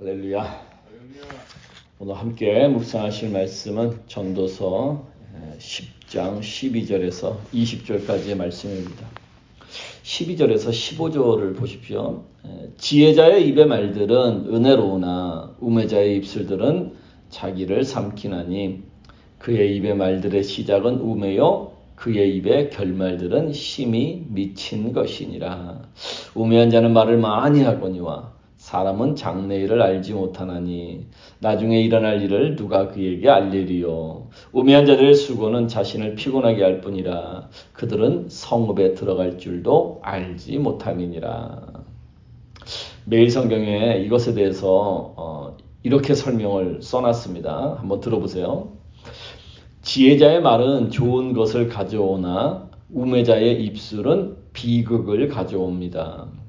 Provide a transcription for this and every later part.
할렐루야. 오늘 함께 묵상하실 말씀은 전도서 10장 12절에서 20절까지의 말씀입니다. 12절에서 15절을 보십시오. 지혜자의 입의 말들은 은혜로우나 우매자의 입술들은 자기를 삼키나니 그의 입의 말들의 시작은 우매요 그의 입의 결말들은 심히 미친 것이니라. 우매한 자는 말을 많이 하거니와 사람은 장래일을 알지 못하나니 나중에 일어날 일을 누가 그에게 알리리요. 우매한 자들의 수고는 자신을 피곤하게 할 뿐이라 그들은 성읍에 들어갈 줄도 알지 못함이니라. 매일 성경에 이것에 대해서 어, 이렇게 설명을 써놨습니다. 한번 들어보세요. 지혜자의 말은 좋은 것을 가져오나 우매자의 입술은 비극을 가져옵니다.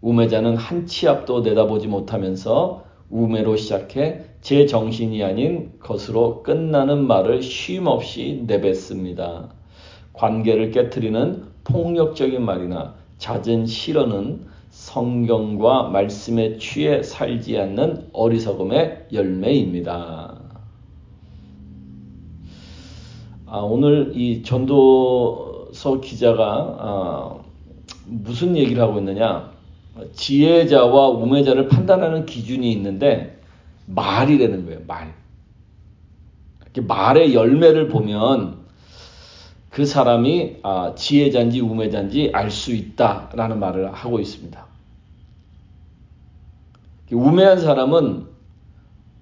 우매자는 한 치 앞도 내다보지 못하면서 우매로 시작해 제 정신이 아닌 것으로 끝나는 말을 쉼없이 내뱉습니다. 관계를 깨뜨리는 폭력적인 말이나 잦은 실언은 성경과 말씀에 취해 살지 않는 어리석음의 열매입니다. 아, 오늘 이 전도서 기자가 아, 무슨 얘기를 하고 있느냐? 지혜자와 우매자를 판단하는 기준이 있는데 말이라는 거예요. 말. 말의 열매를 보면 그 사람이 아, 지혜자인지 우매자인지 알 수 있다라는 말을 하고 있습니다. 우매한 사람은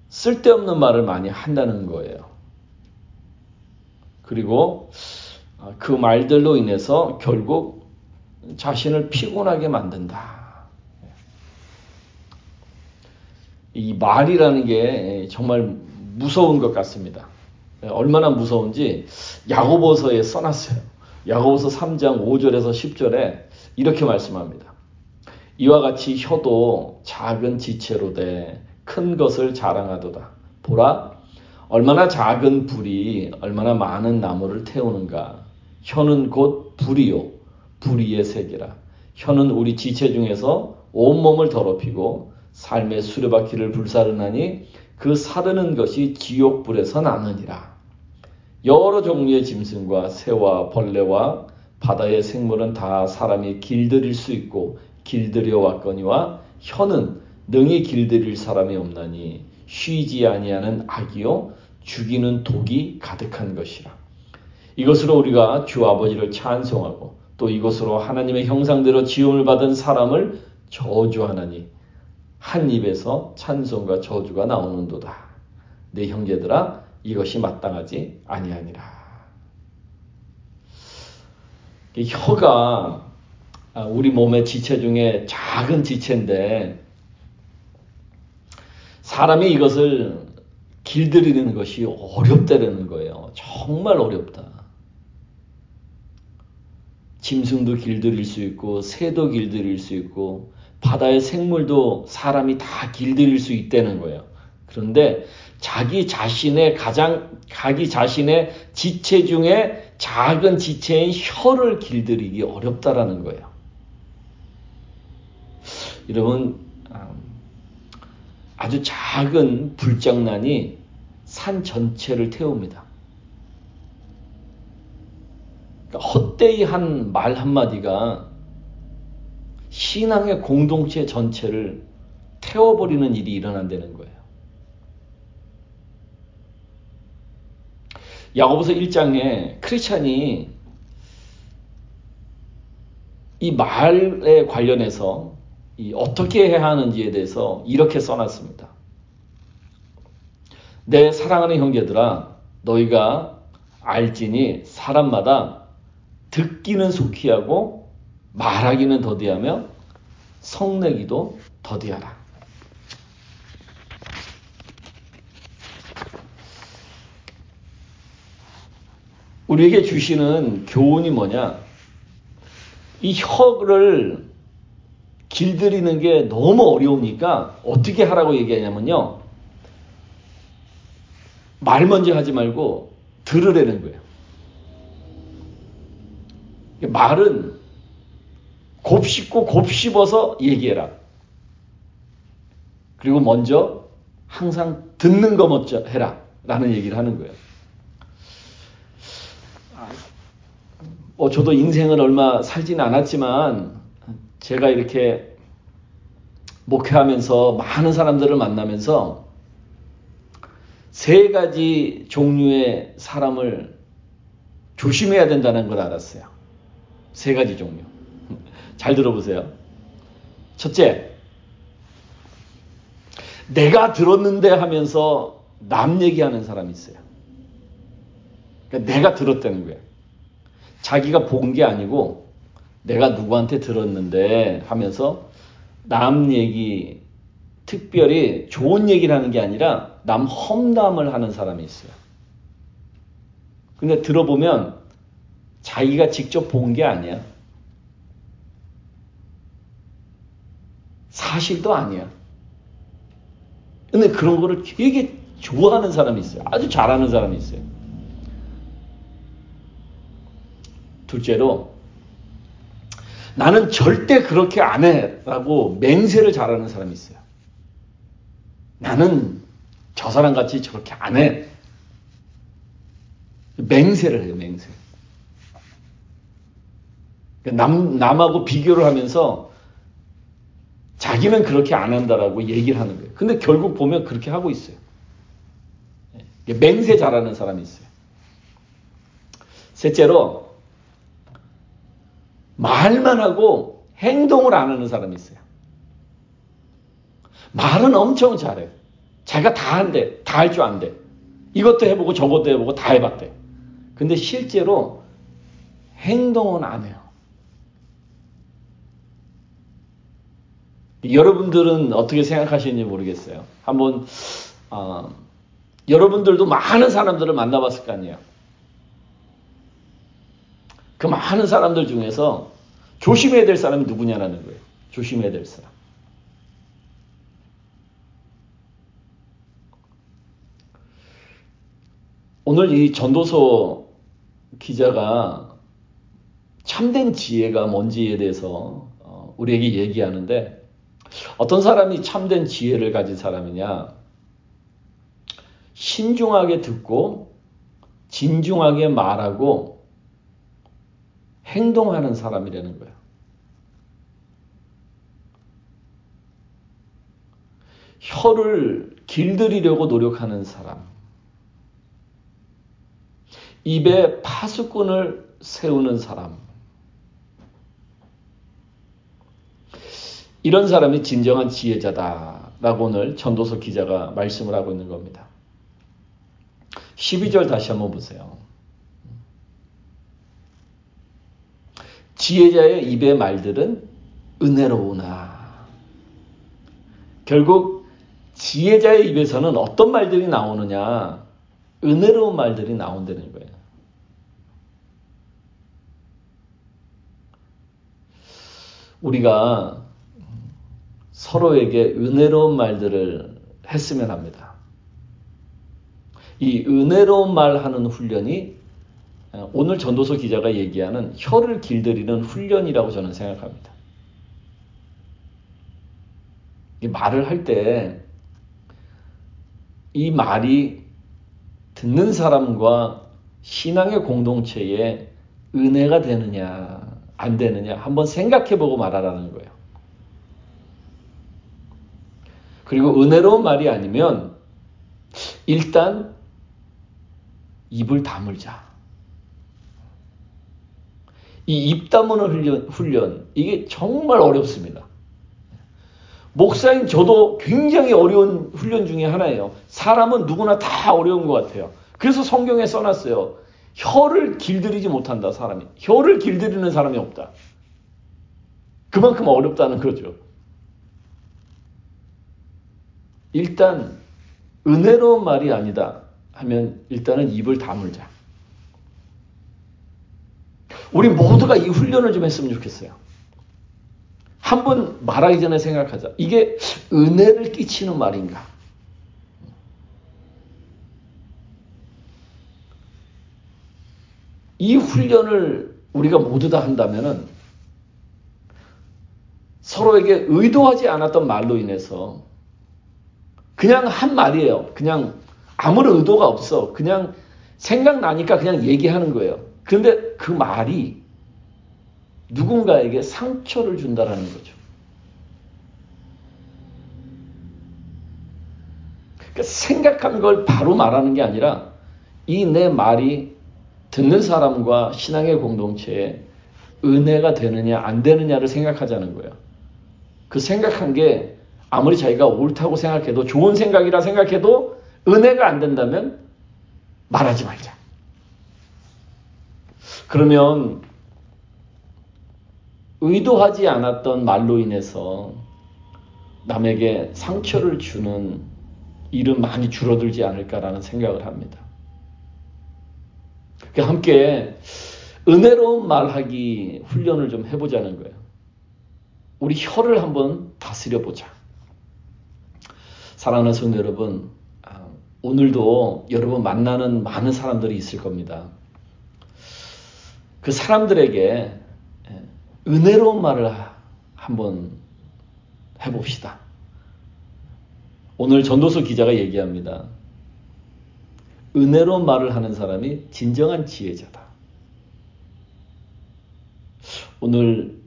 쓸데없는 말을 많이 한다는 거예요. 그리고 아, 그 말들로 인해서 결국 자신을 피곤하게 만든다. 이 말이라는 게 정말 무서운 것 같습니다. 얼마나 무서운지 야고보서에 써놨어요. 야고보서 3장 5절에서 10절에 이렇게 말씀합니다. 이와 같이 혀도 작은 지체로 돼 큰 것을 자랑하도다. 보라, 얼마나 작은 불이 얼마나 많은 나무를 태우는가. 혀는 곧 불이요. 불이의 세계라. 혀는 우리 지체 중에서 온몸을 더럽히고 삶의 수레바퀴를 불사르나니 그 사르는 것이 지옥불에서 나느니라. 여러 종류의 짐승과 새와 벌레와 바다의 생물은 다 사람이 길들일 수 있고 길들여 왔거니와 혀는 능히 길들일 사람이 없나니 쉬지 아니하는 악이요 죽이는 독이 가득한 것이라. 이것으로 우리가 주 아버지를 찬송하고 또 이것으로 하나님의 형상대로 지음을 받은 사람을 저주하나니 한 입에서 찬송과 저주가 나오는도다. 내 형제들아 이것이 마땅하지 아니하니라. 혀가 아, 우리 몸의 지체 중에 작은 지체인데 사람이 이것을 길들이는 것이 어렵다는 거예요. 정말 어렵다. 짐승도 길들일 수 있고 새도 길들일 수 있고 바다의 생물도 사람이 다 길들일 수 있다는 거예요. 그런데 자기 자신의 가장 자기 자신의 지체 중에 작은 지체인 혀를 길들이기 어렵다라는 거예요. 여러분 음, 아주 작은 불장난이 산 전체를 태웁니다. 그러니까 헛되이 한 말 한마디가 신앙의 공동체 전체를 태워버리는 일이 일어난다는 거예요. 야고보서 1장에 크리스찬이 이 말에 관련해서 이 어떻게 해야 하는지에 대해서 이렇게 써놨습니다. 내 사랑하는 형제들아 너희가 알지니 사람마다 듣기는 속히 하고 말하기는 더디하며 성내기도 더디하라. 우리에게 주시는 교훈이 뭐냐? 이 혀를 길들이는 게 너무 어려우니까 어떻게 하라고 얘기하냐면요. 말 먼저 하지 말고 들으라는 거예요. 말은 곱씹고 곱씹어서 얘기해라. 그리고 먼저 항상 듣는 거 먼저 해라. 라는 얘기를 하는 거예요. 뭐 저도 인생을 얼마 살진 않았지만 제가 이렇게 목회하면서 많은 사람들을 만나면서 세 가지 종류의 사람을 조심해야 된다는 걸 알았어요. 세 가지 종류. 잘 들어보세요. 첫째, 내가 들었는데 하면서 남 얘기하는 사람이 있어요. 그러니까 내가 들었다는 거예요. 자기가 본 게 아니고 내가 누구한테 들었는데 하면서 남 얘기, 특별히 좋은 얘기를 하는 게 아니라 남 험담을 하는 사람이 있어요. 근데 들어보면 자기가 직접 본 게 아니야. 사실도 아니야. 근데 그런 거를 되게 좋아하는 사람이 있어요. 아주 잘하는 사람이 있어요. 둘째로 나는 절대 그렇게 안 해 라고 맹세를 잘하는 사람이 있어요. 나는 저 사람 같이 저렇게 안 해. 맹세를 해요, 맹세. 남, 남하고 비교를 하면서 자기는 그렇게 안 한다라고 얘기를 하는 거예요. 근데 결국 보면 그렇게 하고 있어요. 맹세 잘하는 사람이 있어요. 셋째로, 말만 하고 행동을 안 하는 사람이 있어요. 말은 엄청 잘해요. 자기가 다 한대. 다 할 줄 안돼. 이것도 해보고 저것도 해보고 다 해봤대. 근데 실제로 행동은 안 해요. 여러분들은 어떻게 생각하시는지 모르겠어요. 한번 어, 여러분들도 많은 사람들을 만나봤을 거 아니에요. 그 많은 사람들 중에서 조심해야 될 사람이 누구냐라는 거예요. 조심해야 될 사람. 오늘 이 전도서 기자가 참된 지혜가 뭔지에 대해서 어, 우리에게 얘기하는데 어떤 사람이 참된 지혜를 가진 사람이냐? 신중하게 듣고 진중하게 말하고 행동하는 사람이라는 거야. 혀를 길들이려고 노력하는 사람. 입에 파수꾼을 세우는 사람. 이런 사람이 진정한 지혜자다라고 오늘 전도서 기자가 말씀을 하고 있는 겁니다. 12절 다시 한번 보세요. 지혜자의 입의 말들은 은혜로우나. 결국 지혜자의 입에서는 어떤 말들이 나오느냐? 은혜로운 말들이 나온다는 거예요. 우리가 서로에게 은혜로운 말들을 했으면 합니다. 이 은혜로운 말 하는 훈련이 오늘 전도서 기자가 얘기하는 혀를 길들이는 훈련이라고 저는 생각합니다. 이 말을 할 때 이 말이 듣는 사람과 신앙의 공동체에 은혜가 되느냐 안 되느냐 한번 생각해 보고 말하라는 거예요. 그리고 은혜로운 말이 아니면 일단 입을 다물자. 이 입 다무는 훈련, 훈련, 이게 정말 어렵습니다. 목사인 저도 굉장히 어려운 훈련 중에 하나예요. 사람은 누구나 다 어려운 것 같아요. 그래서 성경에 써놨어요. 혀를 길들이지 못한다, 사람이. 혀를 길들이는 사람이 없다. 그만큼 어렵다는 거죠. 일단 은혜로운 말이 아니다 하면 일단은 입을 다물자. 우리 모두가 이 훈련을 좀 했으면 좋겠어요. 한번 말하기 전에 생각하자. 이게 은혜를 끼치는 말인가? 이 훈련을 우리가 모두 다 한다면은 서로에게 의도하지 않았던 말로 인해서 그냥 한 말이에요. 그냥 아무런 의도가 없어. 그냥 생각나니까 그냥 얘기하는 거예요. 그런데 그 말이 누군가에게 상처를 준다라는 거죠. 그러니까 생각한 걸 바로 말하는 게 아니라 이 내 말이 듣는 사람과 신앙의 공동체에 은혜가 되느냐 안 되느냐를 생각하자는 거예요. 그 생각한 게 아무리 자기가 옳다고 생각해도 좋은 생각이라 생각해도 은혜가 안 된다면 말하지 말자. 그러면 의도하지 않았던 말로 인해서 남에게 상처를 주는 일은 많이 줄어들지 않을까라는 생각을 합니다. 그러니까 함께 은혜로운 말하기 훈련을 좀 해보자는 거예요. 우리 혀를 한번 다스려 보자. 사랑하는 성도 여러분, 아, 오늘도 여러분 만나는 많은 사람들이 있을 겁니다. 그 사람들에게 은혜로운 말을 한번 해봅시다. 오늘 전도서 기자가 얘기합니다. 은혜로운 말을 하는 사람이 진정한 지혜자다. 오늘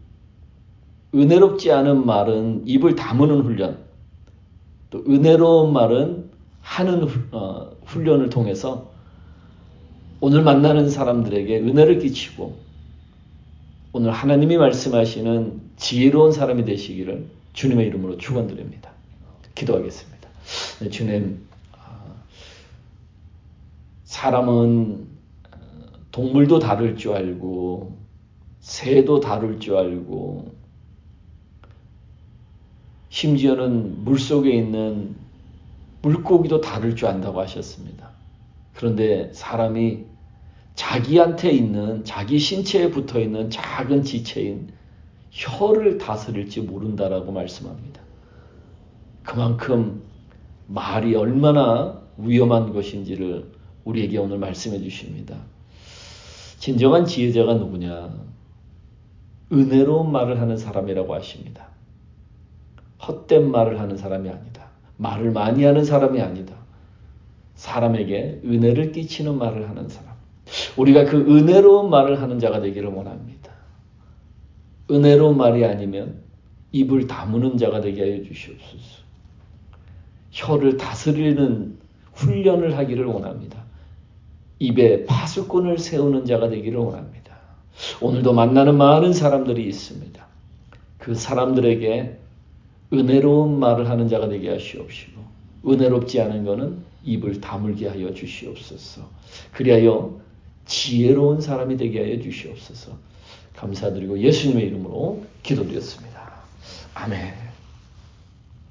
은혜롭지 않은 말은 입을 다무는 훈련, 또 은혜로운 말은 하는 어, 훈련을 통해서 오늘 만나는 사람들에게 은혜를 끼치고 오늘 하나님이 말씀하시는 지혜로운 사람이 되시기를 주님의 이름으로 축원드립니다. 기도하겠습니다. 네, 주님, 아, 사람은 어, 동물도 다룰 줄 알고 새도 다룰 줄 알고 심지어는 물 속에 있는 물고기도 다룰 줄 안다고 하셨습니다. 그런데 사람이 자기한테 있는 자기 신체에 붙어 있는 작은 지체인 혀를 다스릴지 모른다라고 말씀합니다. 그만큼 말이 얼마나 위험한 것인지를 우리에게 오늘 말씀해 주십니다. 진정한 지혜자가 누구냐? 은혜로운 말을 하는 사람이라고 하십니다. 헛된 말을 하는 사람이 아니다. 말을 많이 하는 사람이 아니다. 사람에게 은혜를 끼치는 말을 하는 사람. 우리가 그 은혜로운 말을 하는 자가 되기를 원합니다. 은혜로운 말이 아니면 입을 다무는 자가 되게 하여 주시옵소서. 혀를 다스리는 훈련을 하기를 원합니다. 입에 파수꾼을 세우는 자가 되기를 원합니다. 오늘도 만나는 많은 사람들이 있습니다. 그 사람들에게 은혜로운 말을 하는 자가 되게 하시옵시고 은혜롭지 않은 것은 입을 다물게 하여 주시옵소서. 그리하여 지혜로운 사람이 되게 하여 주시옵소서. 감사드리고 예수님의 이름으로 기도드렸습니다. 아멘.